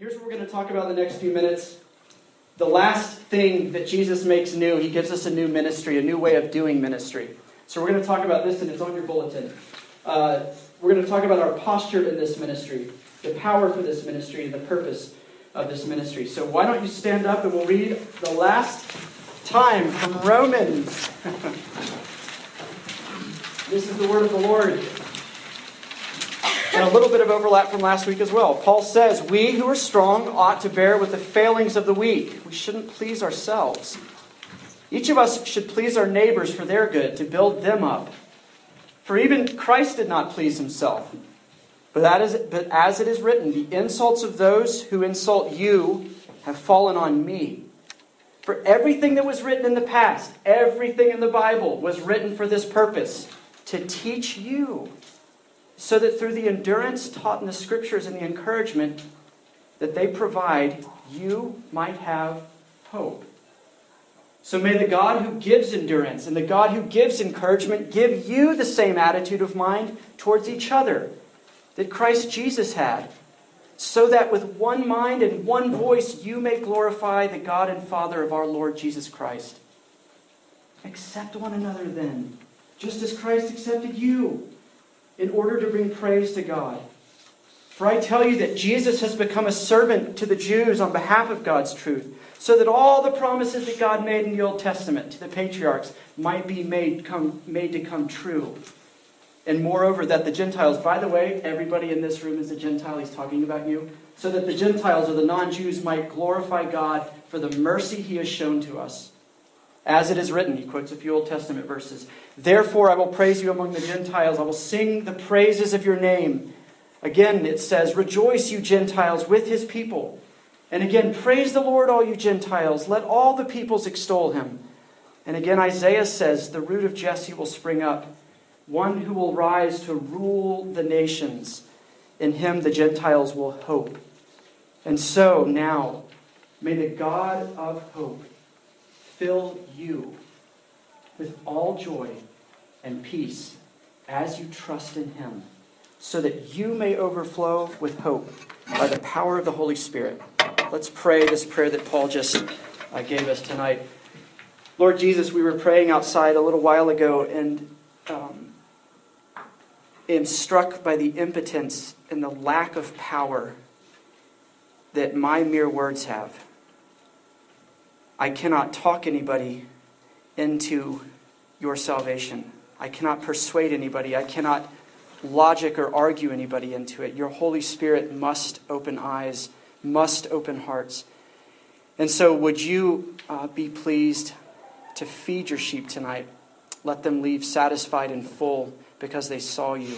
Here's what we're going to talk about in the next few minutes. The last thing that Jesus makes new, he gives us a new ministry, a new way of doing ministry. So we're going to talk about this, and it's on your bulletin. Uh, we're going to talk about our posture in this ministry, the power for this ministry, and the purpose of this ministry. So why don't you stand up and we'll read the last time from Romans. this is the word of the Lord. And a little bit of overlap from last week as well. Paul says, We who are strong ought to bear with the failings of the weak. We shouldn't please ourselves. Each of us should please our neighbors for their good, to build them up. For even Christ did not please himself. But, that is, but as it is written, the insults of those who insult you have fallen on me. For everything that was written in the past, everything in the Bible was written for this purpose to teach you so that through the endurance taught in the scriptures and the encouragement that they provide, you might have hope. So may the God who gives endurance and the God who gives encouragement give you the same attitude of mind towards each other that Christ Jesus had, so that with one mind and one voice you may glorify the God and Father of our Lord Jesus Christ. Accept one another then, just as Christ accepted you in order to bring praise to God. For I tell you that Jesus has become a servant to the Jews on behalf of God's truth, so that all the promises that God made in the Old Testament to the patriarchs might be made, come, made to come true. And moreover, that the Gentiles, by the way, everybody in this room is a Gentile, he's talking about you, so that the Gentiles or the non Jews might glorify God for the mercy he has shown to us. As it is written, he quotes a few Old Testament verses. Therefore, I will praise you among the Gentiles. I will sing the praises of your name. Again, it says, Rejoice, you Gentiles, with his people. And again, praise the Lord, all you Gentiles. Let all the peoples extol him. And again, Isaiah says, The root of Jesse will spring up, one who will rise to rule the nations. In him the Gentiles will hope. And so now, may the God of hope fill you with all joy and peace as you trust in Him, so that you may overflow with hope by the power of the Holy Spirit. Let's pray this prayer that Paul just uh, gave us tonight. Lord Jesus, we were praying outside a little while ago and um, am struck by the impotence and the lack of power that my mere words have. I cannot talk anybody into your salvation. I cannot persuade anybody. I cannot logic or argue anybody into it. Your Holy Spirit must open eyes, must open hearts. And so, would you uh, be pleased to feed your sheep tonight? Let them leave satisfied and full because they saw you,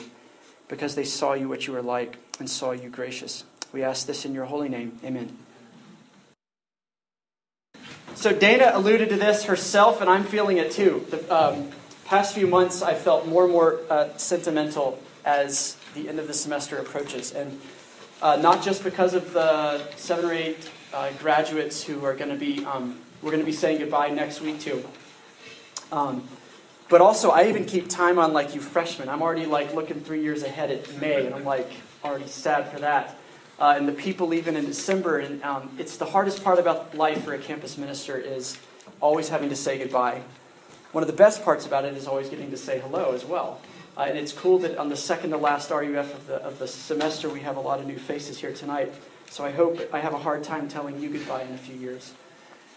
because they saw you what you were like and saw you gracious. We ask this in your holy name. Amen. So Dana alluded to this herself, and I'm feeling it too. The um, past few months, I felt more and more uh, sentimental as the end of the semester approaches, and uh, not just because of the seven or eight uh, graduates who are going to be um, we're going to be saying goodbye next week too. Um, but also, I even keep time on like you freshmen. I'm already like looking three years ahead at May, and I'm like already sad for that uh, and the people even in December. And um, it's the hardest part about life for a campus minister is always having to say goodbye. One of the best parts about it is always getting to say hello as well. Uh, and it's cool that on the second to last RUF of the, of the semester, we have a lot of new faces here tonight. So I hope I have a hard time telling you goodbye in a few years.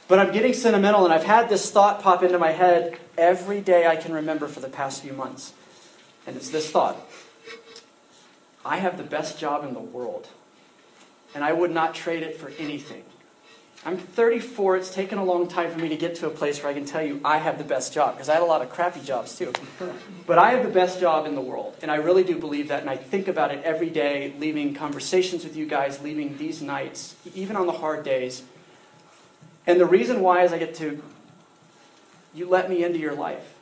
But I'm getting sentimental, and I've had this thought pop into my head every day I can remember for the past few months. And it's this thought I have the best job in the world and I would not trade it for anything. I'm 34. It's taken a long time for me to get to a place where I can tell you I have the best job because I had a lot of crappy jobs too. but I have the best job in the world, and I really do believe that. And I think about it every day, leaving conversations with you guys, leaving these nights, even on the hard days. And the reason why is I get to, you let me into your life.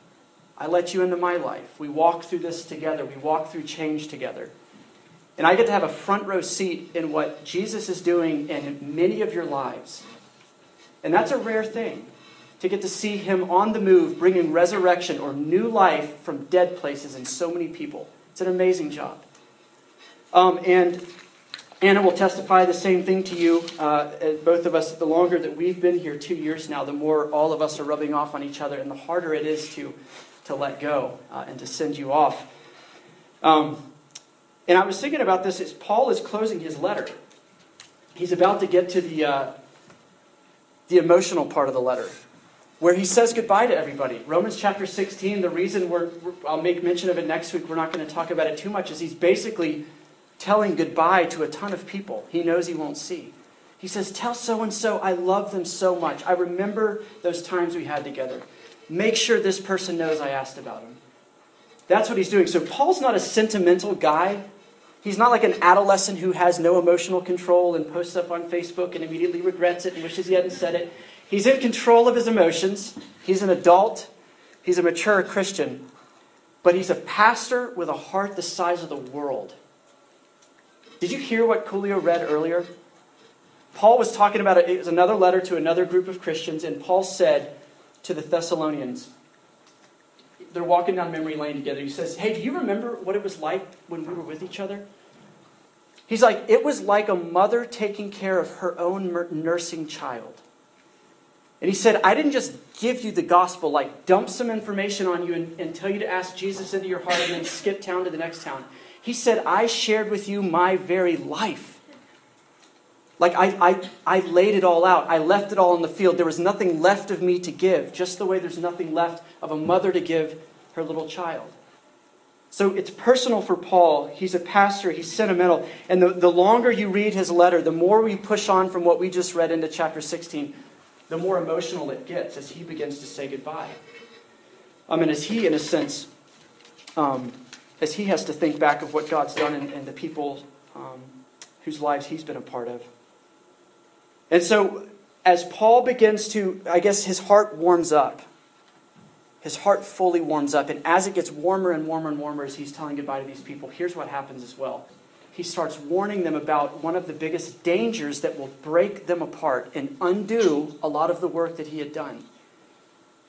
I let you into my life. We walk through this together, we walk through change together. And I get to have a front row seat in what Jesus is doing in many of your lives. And that's a rare thing to get to see him on the move, bringing resurrection or new life from dead places in so many people. It's an amazing job. Um, and Anna will testify the same thing to you, uh, both of us. The longer that we've been here, two years now, the more all of us are rubbing off on each other, and the harder it is to, to let go uh, and to send you off. Um, and I was thinking about this as Paul is closing his letter. He's about to get to the, uh, the emotional part of the letter, where he says goodbye to everybody. Romans chapter 16, the reason we're, I'll make mention of it next week, we're not going to talk about it too much, is he's basically telling goodbye to a ton of people he knows he won't see. He says, Tell so and so I love them so much. I remember those times we had together. Make sure this person knows I asked about him. That's what he's doing. So Paul's not a sentimental guy. He's not like an adolescent who has no emotional control and posts up on Facebook and immediately regrets it and wishes he hadn't said it. He's in control of his emotions. He's an adult. He's a mature Christian. But he's a pastor with a heart the size of the world. Did you hear what Coolio read earlier? Paul was talking about it. It was another letter to another group of Christians, and Paul said to the Thessalonians, they're walking down memory lane together. He says, Hey, do you remember what it was like when we were with each other? He's like, It was like a mother taking care of her own nursing child. And he said, I didn't just give you the gospel, like dump some information on you and, and tell you to ask Jesus into your heart and then skip town to the next town. He said, I shared with you my very life. Like I, I, I laid it all out. I left it all in the field. There was nothing left of me to give, just the way there's nothing left of a mother to give her little child. So it's personal for Paul. He's a pastor, he's sentimental. And the, the longer you read his letter, the more we push on from what we just read into chapter 16, the more emotional it gets as he begins to say goodbye. I mean, as he, in a sense, um, as he has to think back of what God's done and, and the people um, whose lives he's been a part of. And so, as Paul begins to, I guess his heart warms up. His heart fully warms up. And as it gets warmer and warmer and warmer as he's telling goodbye to these people, here's what happens as well. He starts warning them about one of the biggest dangers that will break them apart and undo a lot of the work that he had done.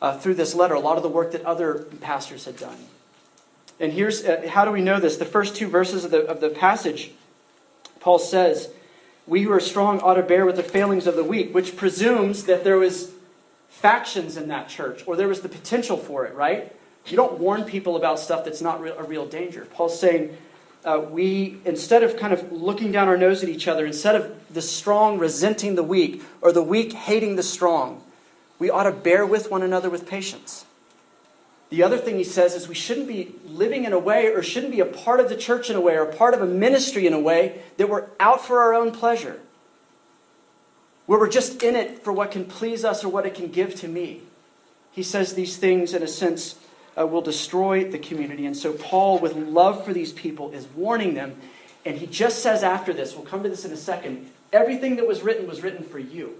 Uh, through this letter, a lot of the work that other pastors had done. And here's uh, how do we know this? The first two verses of the, of the passage, Paul says, We who are strong ought to bear with the failings of the weak, which presumes that there was factions in that church, or there was the potential for it, right? You don't warn people about stuff that's not a real danger. Paul's saying, uh, we, instead of kind of looking down our nose at each other, instead of the strong resenting the weak, or the weak hating the strong, we ought to bear with one another with patience. The other thing he says is we shouldn't be living in a way or shouldn't be a part of the church in a way or a part of a ministry in a way that we're out for our own pleasure. Where we're just in it for what can please us or what it can give to me. He says these things, in a sense, uh, will destroy the community. And so, Paul, with love for these people, is warning them. And he just says after this, we'll come to this in a second, everything that was written was written for you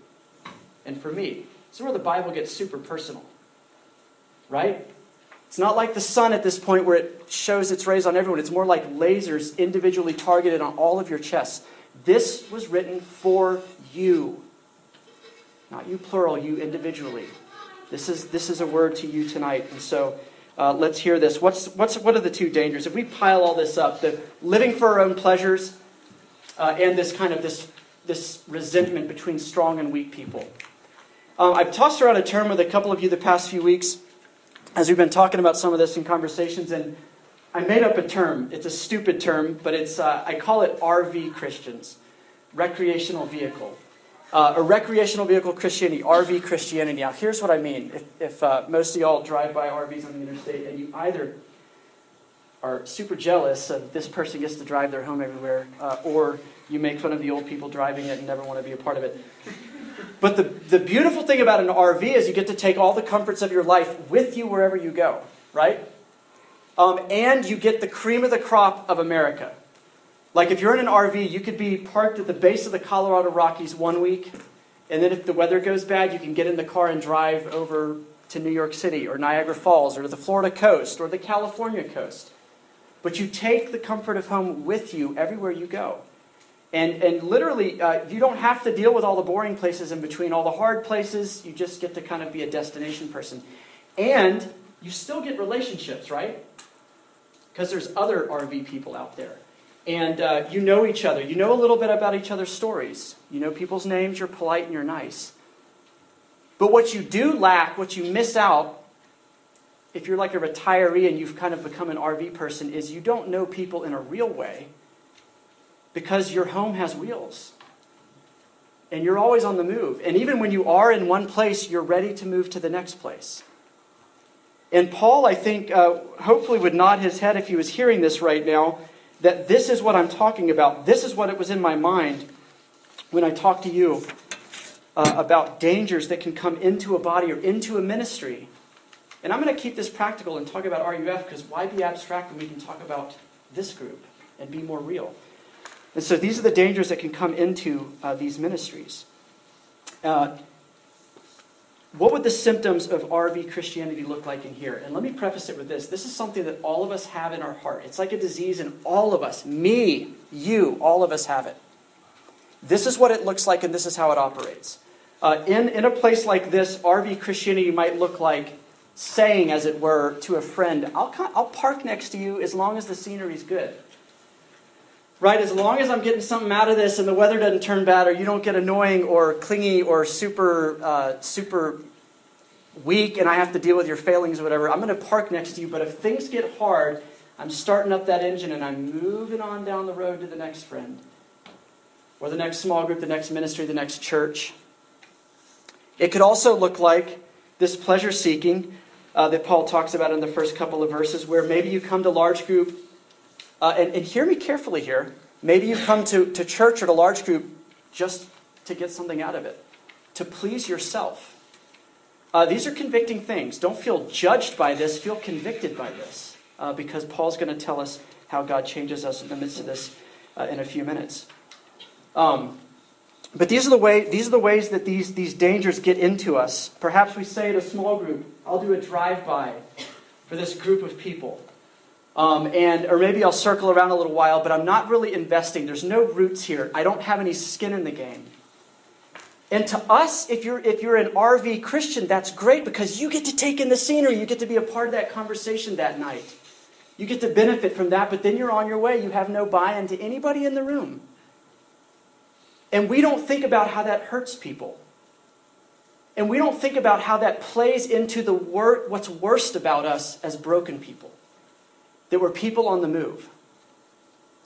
and for me. This is where the Bible gets super personal. Right? It's not like the sun at this point where it shows its rays on everyone. It's more like lasers individually targeted on all of your chests. This was written for you. Not you plural, you individually. This is, this is a word to you tonight. And so uh, let's hear this. What's, what's, what are the two dangers? If we pile all this up, the living for our own pleasures uh, and this kind of this, this resentment between strong and weak people. Um, I've tossed around a term with a couple of you the past few weeks as we've been talking about some of this in conversations, and I made up a term. It's a stupid term, but it's uh, I call it RV Christians, recreational vehicle. Uh, a recreational vehicle Christianity, RV Christianity. Now, here's what I mean. If, if uh, most of y'all drive by RVs on the interstate and you either are super jealous of this person gets to drive their home everywhere, uh, or you make fun of the old people driving it and never want to be a part of it. But the, the beautiful thing about an RV is you get to take all the comforts of your life with you wherever you go, right? Um, and you get the cream of the crop of America. Like if you're in an RV, you could be parked at the base of the Colorado Rockies one week, and then if the weather goes bad, you can get in the car and drive over to New York City or Niagara Falls or the Florida coast or the California coast. But you take the comfort of home with you everywhere you go. And, and literally, uh, you don't have to deal with all the boring places in between, all the hard places. You just get to kind of be a destination person. And you still get relationships, right? Because there's other RV people out there. And uh, you know each other. You know a little bit about each other's stories. You know people's names. You're polite and you're nice. But what you do lack, what you miss out, if you're like a retiree and you've kind of become an RV person, is you don't know people in a real way because your home has wheels. And you're always on the move. And even when you are in one place, you're ready to move to the next place. And Paul, I think, uh, hopefully would nod his head if he was hearing this right now, that this is what I'm talking about. This is what it was in my mind when I talked to you uh, about dangers that can come into a body or into a ministry. And I'm going to keep this practical and talk about RUF because why be abstract when we can talk about this group and be more real? And so these are the dangers that can come into uh, these ministries. Uh, what would the symptoms of RV Christianity look like in here? And let me preface it with this. This is something that all of us have in our heart. It's like a disease in all of us. Me, you, all of us have it. This is what it looks like, and this is how it operates. Uh, in, in a place like this, RV Christianity might look like saying, as it were, to a friend, I'll, I'll park next to you as long as the scenery's good right? As long as I'm getting something out of this and the weather doesn't turn bad or you don't get annoying or clingy or super, uh, super weak and I have to deal with your failings or whatever, I'm going to park next to you. But if things get hard, I'm starting up that engine and I'm moving on down the road to the next friend or the next small group, the next ministry, the next church. It could also look like this pleasure seeking uh, that Paul talks about in the first couple of verses, where maybe you come to large group uh, and, and hear me carefully here. Maybe you've come to, to church or to large group just to get something out of it, to please yourself. Uh, these are convicting things. Don't feel judged by this, feel convicted by this, uh, because Paul's going to tell us how God changes us in the midst of this uh, in a few minutes. Um, but these are the way these are the ways that these, these dangers get into us. Perhaps we say in a small group, I'll do a drive-by for this group of people. Um, and or maybe I'll circle around a little while, but I'm not really investing. There's no roots here. I don't have any skin in the game. And to us, if you're if you're an RV Christian, that's great because you get to take in the scenery. You get to be a part of that conversation that night. You get to benefit from that, but then you're on your way. You have no buy-in to anybody in the room. And we don't think about how that hurts people. And we don't think about how that plays into the wor- what's worst about us as broken people that we're people on the move.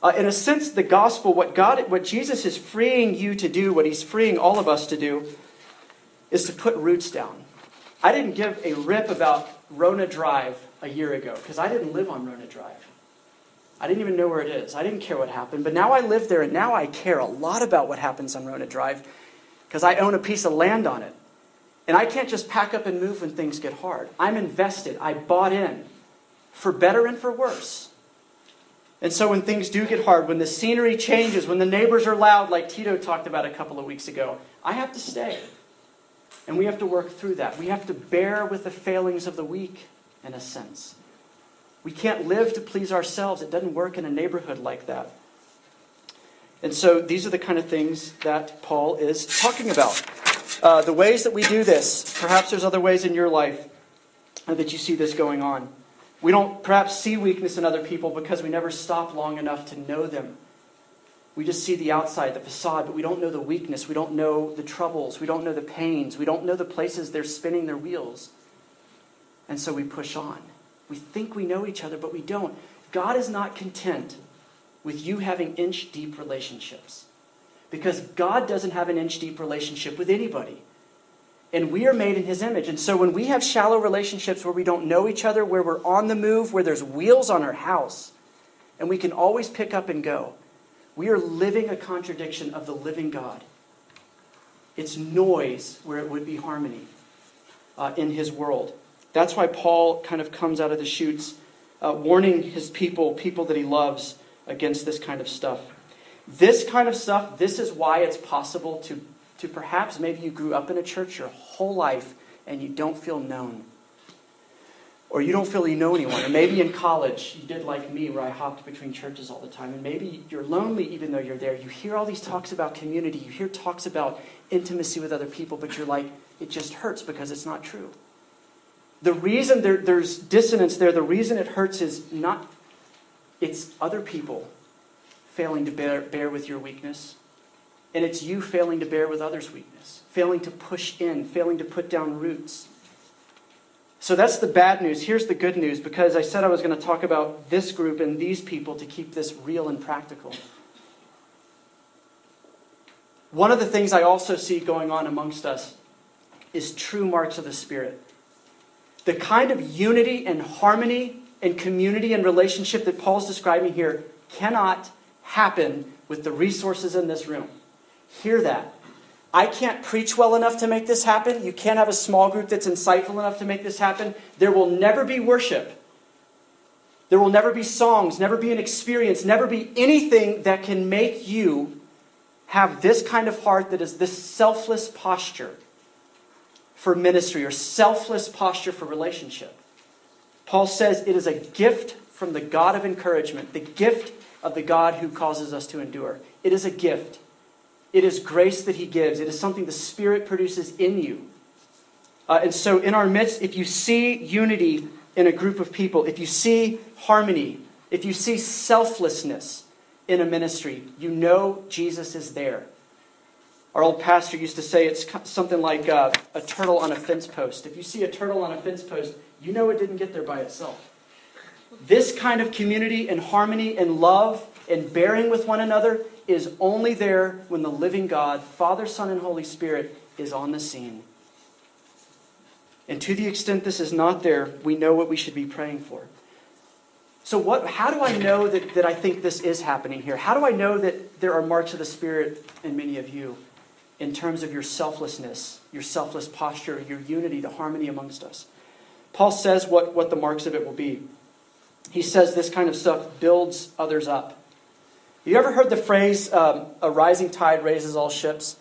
Uh, in a sense, the gospel, what God, what Jesus is freeing you to do, what He's freeing all of us to do, is to put roots down. I didn't give a rip about Rona Drive a year ago because I didn't live on Rona Drive. I didn't even know where it is. I didn't care what happened, but now I live there and now I care a lot about what happens on Rona Drive because I own a piece of land on it. And I can't just pack up and move when things get hard. I'm invested. I bought in for better and for worse. And so when things do get hard, when the scenery changes, when the neighbors are loud, like Tito talked about a couple of weeks ago, I have to stay. And we have to work through that. We have to bear with the failings of the weak, in a sense. We can't live to please ourselves. It doesn't work in a neighborhood like that. And so these are the kind of things that Paul is talking about. Uh, the ways that we do this, perhaps there's other ways in your life that you see this going on. We don't perhaps see weakness in other people because we never stop long enough to know them. We just see the outside, the facade, but we don't know the weakness. We don't know the troubles. We don't know the pains. We don't know the places they're spinning their wheels. And so we push on. We think we know each other, but we don't. God is not content with you having inch deep relationships because God doesn't have an inch deep relationship with anybody. And we are made in his image. And so when we have shallow relationships where we don't know each other, where we're on the move, where there's wheels on our house, and we can always pick up and go, we are living a contradiction of the living God. It's noise where it would be harmony uh, in his world. That's why Paul kind of comes out of the chutes, uh, warning his people, people that he loves, against this kind of stuff. This kind of stuff, this is why it's possible to to perhaps maybe you grew up in a church your whole life and you don't feel known. Or you don't feel you know anyone. Or maybe in college you did like me where I hopped between churches all the time. And maybe you're lonely even though you're there. You hear all these talks about community, you hear talks about intimacy with other people, but you're like, it just hurts because it's not true. The reason there, there's dissonance there, the reason it hurts is not, it's other people failing to bear, bear with your weakness. And it's you failing to bear with others' weakness, failing to push in, failing to put down roots. So that's the bad news. Here's the good news because I said I was going to talk about this group and these people to keep this real and practical. One of the things I also see going on amongst us is true marks of the Spirit. The kind of unity and harmony and community and relationship that Paul's describing here cannot happen with the resources in this room. Hear that. I can't preach well enough to make this happen. You can't have a small group that's insightful enough to make this happen. There will never be worship. There will never be songs, never be an experience, never be anything that can make you have this kind of heart that is this selfless posture for ministry or selfless posture for relationship. Paul says it is a gift from the God of encouragement, the gift of the God who causes us to endure. It is a gift. It is grace that he gives. It is something the Spirit produces in you. Uh, and so, in our midst, if you see unity in a group of people, if you see harmony, if you see selflessness in a ministry, you know Jesus is there. Our old pastor used to say it's something like uh, a turtle on a fence post. If you see a turtle on a fence post, you know it didn't get there by itself. This kind of community and harmony and love and bearing with one another is only there when the living God, Father, Son, and Holy Spirit, is on the scene. And to the extent this is not there, we know what we should be praying for. So, what, how do I know that, that I think this is happening here? How do I know that there are marks of the Spirit in many of you in terms of your selflessness, your selfless posture, your unity, the harmony amongst us? Paul says what, what the marks of it will be. He says this kind of stuff builds others up. You ever heard the phrase, um, a rising tide raises all ships?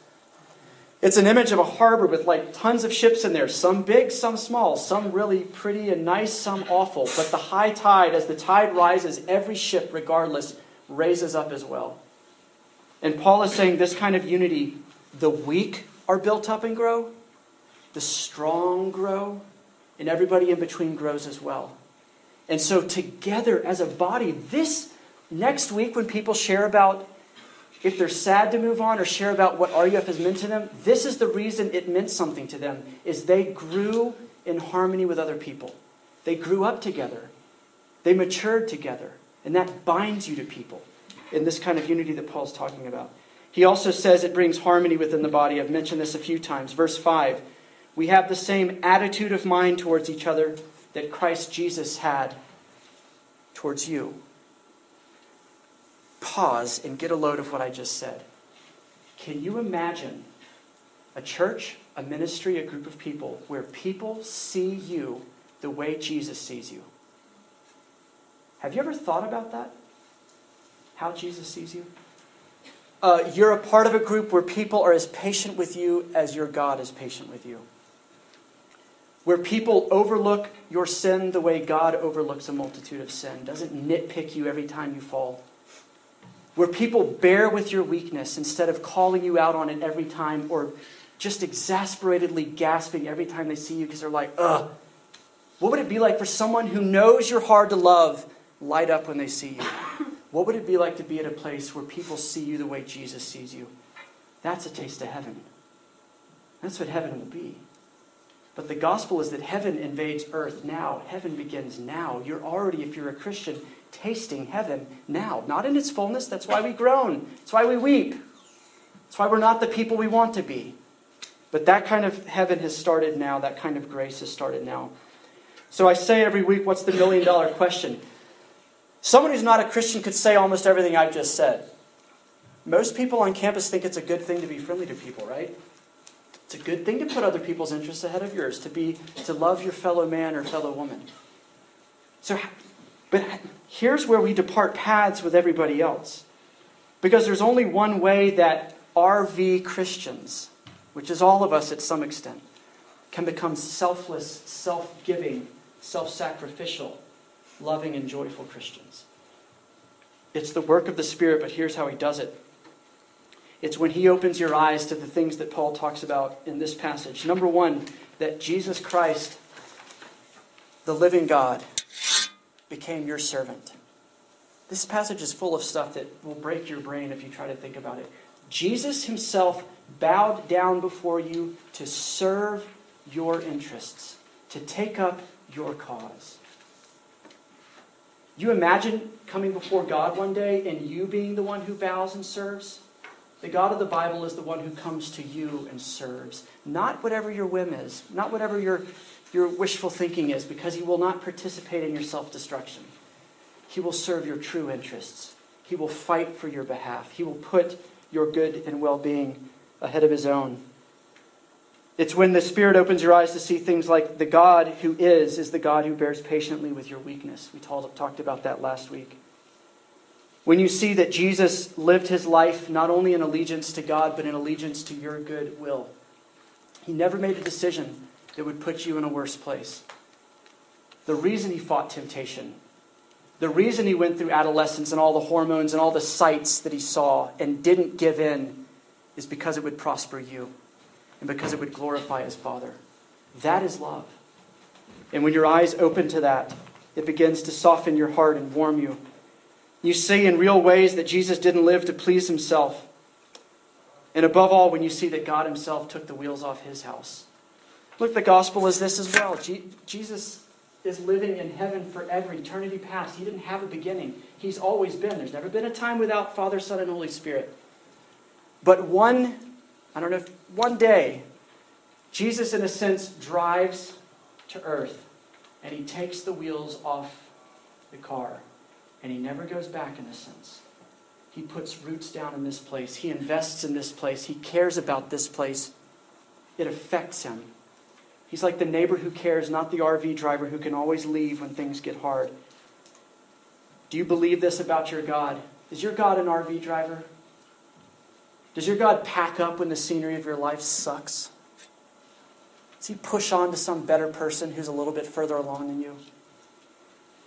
It's an image of a harbor with like tons of ships in there, some big, some small, some really pretty and nice, some awful. But the high tide, as the tide rises, every ship, regardless, raises up as well. And Paul is saying this kind of unity, the weak are built up and grow, the strong grow, and everybody in between grows as well. And so, together as a body, this next week when people share about if they're sad to move on or share about what RUF has meant to them, this is the reason it meant something to them, is they grew in harmony with other people. They grew up together. They matured together. And that binds you to people in this kind of unity that Paul's talking about. He also says it brings harmony within the body. I've mentioned this a few times. Verse 5 We have the same attitude of mind towards each other that Christ Jesus had towards you pause and get a load of what I just said. Can you imagine a church, a ministry, a group of people where people see you the way Jesus sees you? Have you ever thought about that? How Jesus sees you? Uh, you're a part of a group where people are as patient with you as your God is patient with you. Where people overlook your sin the way God overlooks a multitude of sin, doesn't nitpick you every time you fall where people bear with your weakness instead of calling you out on it every time or just exasperatedly gasping every time they see you because they're like, ugh. What would it be like for someone who knows you're hard to love light up when they see you? What would it be like to be at a place where people see you the way Jesus sees you? That's a taste of heaven. That's what heaven will be. But the gospel is that heaven invades earth now. Heaven begins now. You're already, if you're a Christian, tasting heaven now. Not in its fullness. That's why we groan. That's why we weep. That's why we're not the people we want to be. But that kind of heaven has started now. That kind of grace has started now. So I say every week, what's the million dollar question? Someone who's not a Christian could say almost everything I've just said. Most people on campus think it's a good thing to be friendly to people, right? It's a good thing to put other people's interests ahead of yours, to be to love your fellow man or fellow woman. So but here's where we depart paths with everybody else. Because there's only one way that RV Christians, which is all of us at some extent, can become selfless, self giving, self sacrificial, loving, and joyful Christians. It's the work of the Spirit, but here's how He does it. It's when He opens your eyes to the things that Paul talks about in this passage. Number one, that Jesus Christ, the living God, became your servant. This passage is full of stuff that will break your brain if you try to think about it. Jesus himself bowed down before you to serve your interests, to take up your cause. You imagine coming before God one day and you being the one who bows and serves? The God of the Bible is the one who comes to you and serves, not whatever your whim is, not whatever your, your wishful thinking is, because he will not participate in your self destruction. He will serve your true interests. He will fight for your behalf. He will put your good and well being ahead of his own. It's when the Spirit opens your eyes to see things like the God who is, is the God who bears patiently with your weakness. We talked about that last week. When you see that Jesus lived his life not only in allegiance to God, but in allegiance to your good will. He never made a decision that would put you in a worse place. The reason he fought temptation, the reason he went through adolescence and all the hormones and all the sights that he saw and didn't give in, is because it would prosper you and because it would glorify his Father. That is love. And when your eyes open to that, it begins to soften your heart and warm you you see in real ways that Jesus didn't live to please himself. And above all, when you see that God himself took the wheels off his house. Look, the gospel is this as well. Jesus is living in heaven forever, eternity past. He didn't have a beginning, He's always been. There's never been a time without Father, Son, and Holy Spirit. But one, I don't know, if, one day, Jesus, in a sense, drives to earth and he takes the wheels off the car and he never goes back in a sense. He puts roots down in this place. He invests in this place. He cares about this place. It affects him. He's like the neighbor who cares, not the RV driver who can always leave when things get hard. Do you believe this about your God? Is your God an RV driver? Does your God pack up when the scenery of your life sucks? Does he push on to some better person who's a little bit further along than you?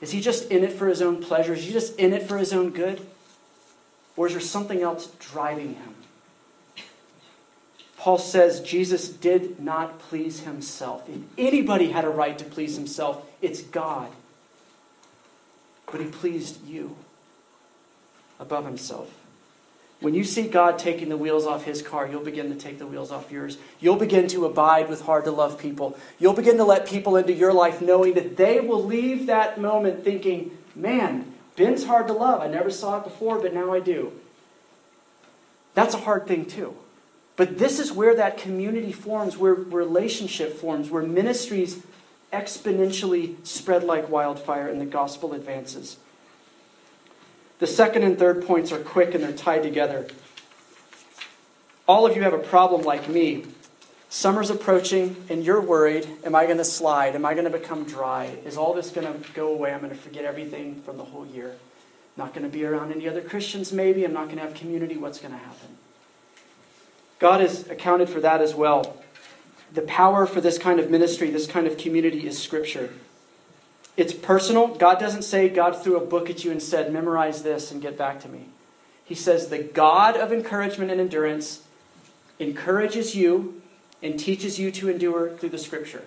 Is he just in it for his own pleasure? Is he just in it for his own good? Or is there something else driving him? Paul says Jesus did not please himself. If anybody had a right to please himself, it's God. But he pleased you above himself. When you see God taking the wheels off his car, you'll begin to take the wheels off yours. You'll begin to abide with hard to love people. You'll begin to let people into your life knowing that they will leave that moment thinking, man, Ben's hard to love. I never saw it before, but now I do. That's a hard thing, too. But this is where that community forms, where relationship forms, where ministries exponentially spread like wildfire and the gospel advances. The second and third points are quick and they're tied together. All of you have a problem like me. Summer's approaching and you're worried am I going to slide? Am I going to become dry? Is all this going to go away? I'm going to forget everything from the whole year. Not going to be around any other Christians, maybe. I'm not going to have community. What's going to happen? God has accounted for that as well. The power for this kind of ministry, this kind of community, is Scripture. It's personal. God doesn't say God threw a book at you and said, memorize this and get back to me. He says, the God of encouragement and endurance encourages you and teaches you to endure through the scripture.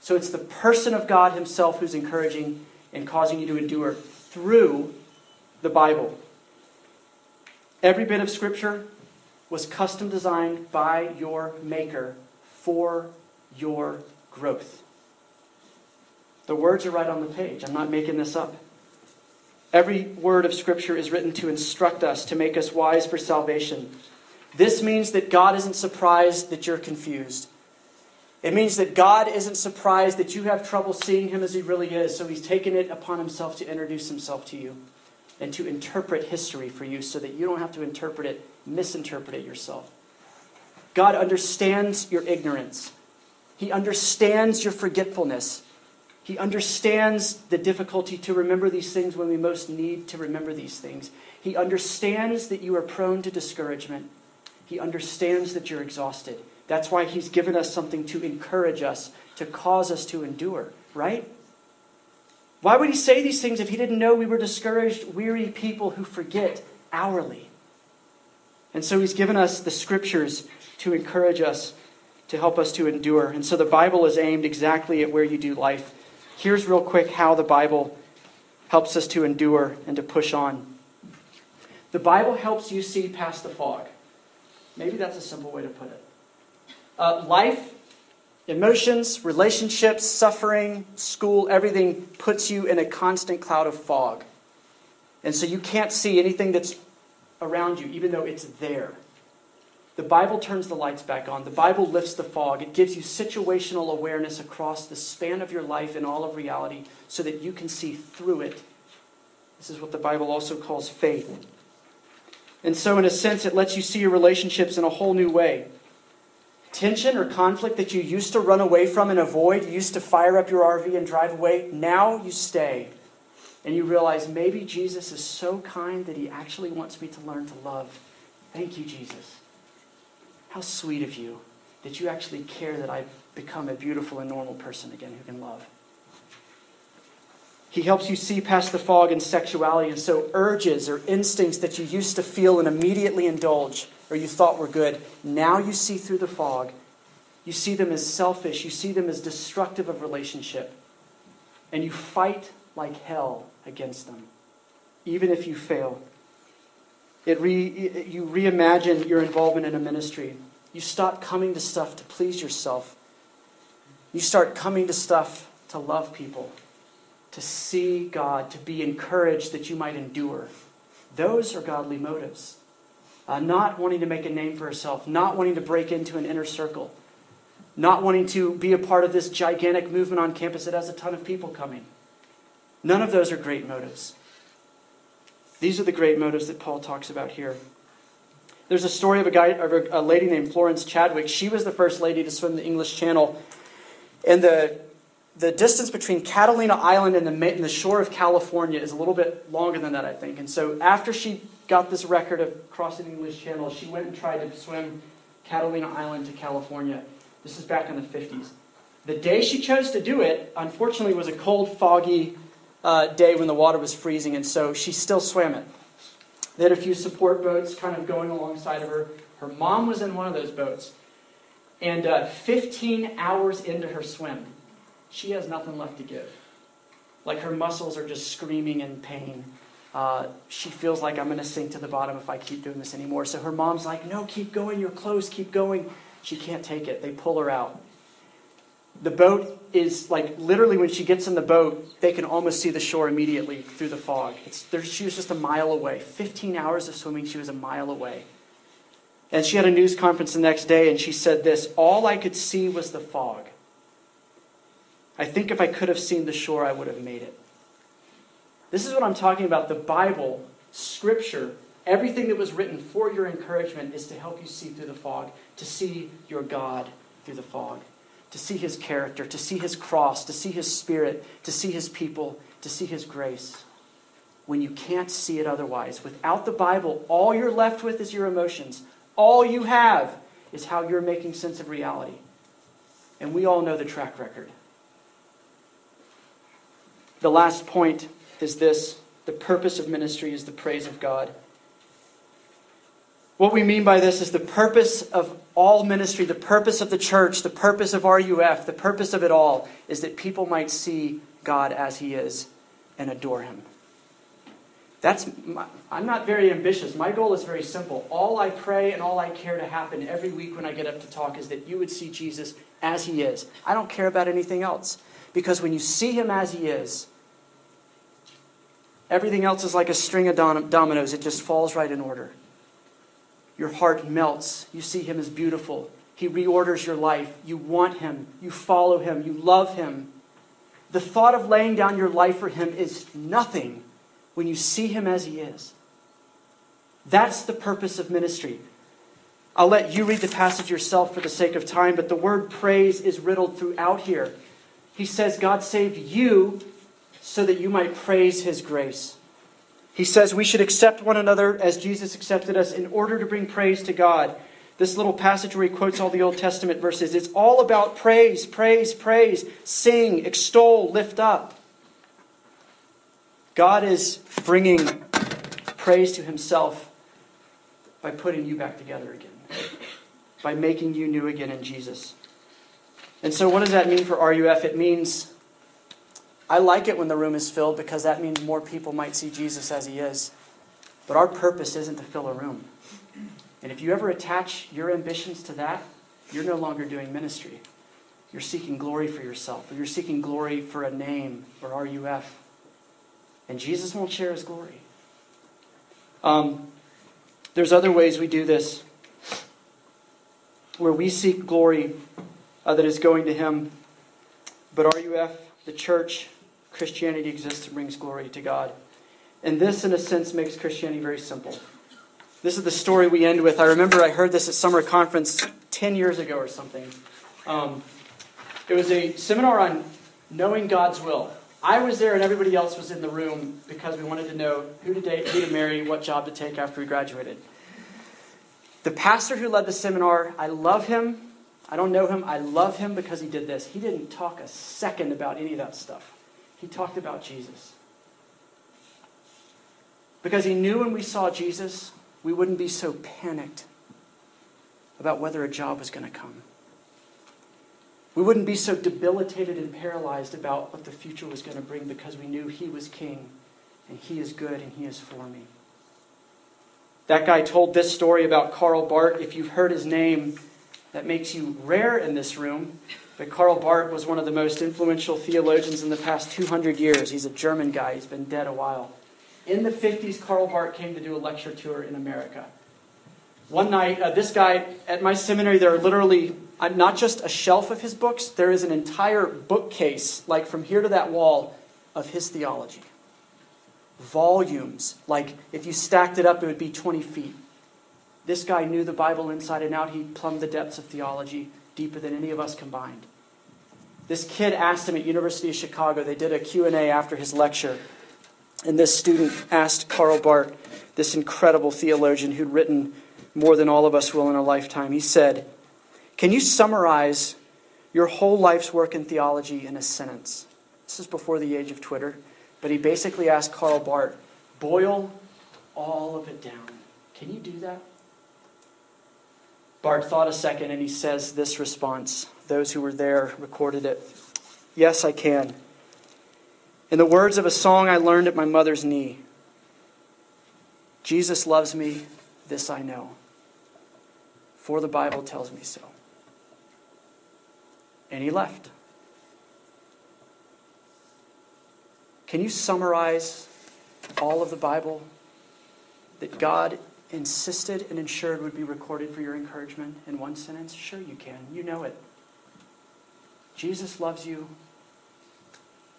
So it's the person of God himself who's encouraging and causing you to endure through the Bible. Every bit of scripture was custom designed by your maker for your growth. The words are right on the page. I'm not making this up. Every word of Scripture is written to instruct us, to make us wise for salvation. This means that God isn't surprised that you're confused. It means that God isn't surprised that you have trouble seeing Him as He really is, so He's taken it upon Himself to introduce Himself to you and to interpret history for you so that you don't have to interpret it, misinterpret it yourself. God understands your ignorance, He understands your forgetfulness. He understands the difficulty to remember these things when we most need to remember these things. He understands that you are prone to discouragement. He understands that you're exhausted. That's why He's given us something to encourage us, to cause us to endure, right? Why would He say these things if He didn't know we were discouraged, weary people who forget hourly? And so He's given us the scriptures to encourage us, to help us to endure. And so the Bible is aimed exactly at where you do life Here's real quick how the Bible helps us to endure and to push on. The Bible helps you see past the fog. Maybe that's a simple way to put it. Uh, life, emotions, relationships, suffering, school, everything puts you in a constant cloud of fog. And so you can't see anything that's around you, even though it's there. The Bible turns the lights back on. The Bible lifts the fog. It gives you situational awareness across the span of your life and all of reality so that you can see through it. This is what the Bible also calls faith. And so, in a sense, it lets you see your relationships in a whole new way. Tension or conflict that you used to run away from and avoid, you used to fire up your RV and drive away, now you stay. And you realize maybe Jesus is so kind that he actually wants me to learn to love. Thank you, Jesus. How sweet of you that you actually care that I become a beautiful and normal person again who can love. He helps you see past the fog in sexuality, and so urges or instincts that you used to feel and immediately indulge or you thought were good, now you see through the fog. You see them as selfish, you see them as destructive of relationship, and you fight like hell against them, even if you fail. It re, you reimagine your involvement in a ministry. You stop coming to stuff to please yourself. You start coming to stuff to love people, to see God, to be encouraged that you might endure. Those are godly motives. Uh, not wanting to make a name for herself, not wanting to break into an inner circle, not wanting to be a part of this gigantic movement on campus that has a ton of people coming. None of those are great motives. These are the great motives that Paul talks about here. There's a story of a guy, of a, lady named Florence Chadwick. She was the first lady to swim the English Channel, and the the distance between Catalina Island and the, and the shore of California is a little bit longer than that, I think. And so after she got this record of crossing the English Channel, she went and tried to swim Catalina Island to California. This is back in the 50s. The day she chose to do it, unfortunately, was a cold, foggy uh, day when the water was freezing, and so she still swam it. They had a few support boats kind of going alongside of her. Her mom was in one of those boats. And uh, 15 hours into her swim, she has nothing left to give. Like her muscles are just screaming in pain. Uh, she feels like I'm going to sink to the bottom if I keep doing this anymore. So her mom's like, No, keep going. You're close. Keep going. She can't take it. They pull her out the boat is like literally when she gets in the boat, they can almost see the shore immediately through the fog. She was just a mile away. 15 hours of swimming, she was a mile away. And she had a news conference the next day, and she said this All I could see was the fog. I think if I could have seen the shore, I would have made it. This is what I'm talking about. The Bible, Scripture, everything that was written for your encouragement is to help you see through the fog, to see your God through the fog to see his character, to see his cross, to see his spirit, to see his people, to see his grace. When you can't see it otherwise. Without the Bible, all you're left with is your emotions. All you have is how you're making sense of reality. And we all know the track record. The last point is this the purpose of ministry is the praise of God. What we mean by this is the purpose of all ministry, the purpose of the church, the purpose of RUF, the purpose of it all is that people might see God as He is and adore Him. That's my, I'm not very ambitious. My goal is very simple. All I pray and all I care to happen every week when I get up to talk is that you would see Jesus as He is. I don't care about anything else. Because when you see Him as He is, everything else is like a string of dominoes, it just falls right in order. Your heart melts. You see him as beautiful. He reorders your life. You want him. You follow him. You love him. The thought of laying down your life for him is nothing when you see him as he is. That's the purpose of ministry. I'll let you read the passage yourself for the sake of time, but the word praise is riddled throughout here. He says, God saved you so that you might praise his grace. He says we should accept one another as Jesus accepted us in order to bring praise to God. This little passage where he quotes all the Old Testament verses, it's all about praise, praise, praise, sing, extol, lift up. God is bringing praise to himself by putting you back together again, by making you new again in Jesus. And so, what does that mean for RUF? It means I like it when the room is filled because that means more people might see Jesus as he is. But our purpose isn't to fill a room. And if you ever attach your ambitions to that, you're no longer doing ministry. You're seeking glory for yourself, or you're seeking glory for a name or RUF. And Jesus won't share his glory. Um, there's other ways we do this where we seek glory uh, that is going to him. But RUF, the church, Christianity exists and brings glory to God. And this, in a sense, makes Christianity very simple. This is the story we end with. I remember I heard this at summer conference 10 years ago or something. Um, it was a seminar on knowing God's will. I was there and everybody else was in the room because we wanted to know who to date, who to marry, what job to take after we graduated. The pastor who led the seminar, I love him. I don't know him. I love him because he did this. He didn't talk a second about any of that stuff. He talked about Jesus. Because he knew when we saw Jesus, we wouldn't be so panicked about whether a job was going to come. We wouldn't be so debilitated and paralyzed about what the future was going to bring because we knew he was king and he is good and he is for me. That guy told this story about Karl Barth. If you've heard his name, that makes you rare in this room. But Karl Barth was one of the most influential theologians in the past 200 years. He's a German guy, he's been dead a while. In the 50s, Karl Barth came to do a lecture tour in America. One night, uh, this guy, at my seminary, there are literally uh, not just a shelf of his books, there is an entire bookcase, like from here to that wall, of his theology. Volumes, like if you stacked it up, it would be 20 feet. This guy knew the Bible inside and out. He plumbed the depths of theology deeper than any of us combined. This kid asked him at University of Chicago, they did a Q&A after his lecture, and this student asked Karl Barth, this incredible theologian who'd written more than all of us will in a lifetime. He said, Can you summarize your whole life's work in theology in a sentence? This is before the age of Twitter, but he basically asked Karl Barth, Boil all of it down. Can you do that? Barth thought a second and he says this response. Those who were there recorded it. Yes, I can. In the words of a song I learned at my mother's knee Jesus loves me, this I know, for the Bible tells me so. And he left. Can you summarize all of the Bible that God insisted and ensured would be recorded for your encouragement in one sentence? Sure, you can. You know it. Jesus loves you.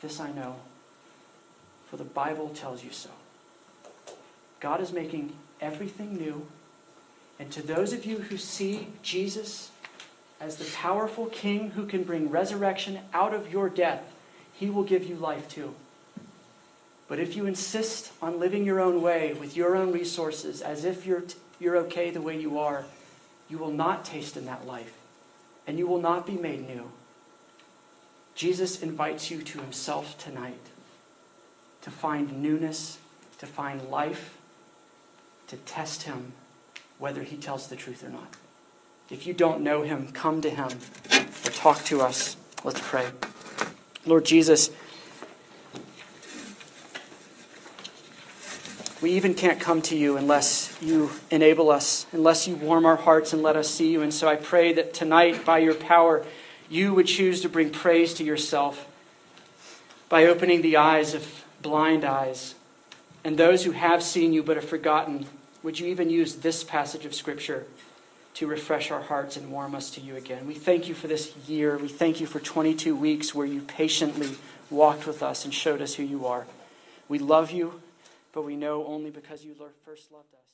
This I know, for the Bible tells you so. God is making everything new. And to those of you who see Jesus as the powerful king who can bring resurrection out of your death, he will give you life too. But if you insist on living your own way with your own resources as if you're, t- you're okay the way you are, you will not taste in that life and you will not be made new. Jesus invites you to himself tonight to find newness, to find life, to test him whether he tells the truth or not. If you don't know him, come to him or talk to us. Let's pray. Lord Jesus, We even can't come to you unless you enable us, unless you warm our hearts and let us see you. And so I pray that tonight, by your power, you would choose to bring praise to yourself by opening the eyes of blind eyes. And those who have seen you but have forgotten, would you even use this passage of Scripture to refresh our hearts and warm us to you again? We thank you for this year. We thank you for 22 weeks where you patiently walked with us and showed us who you are. We love you but we know only because you first loved us.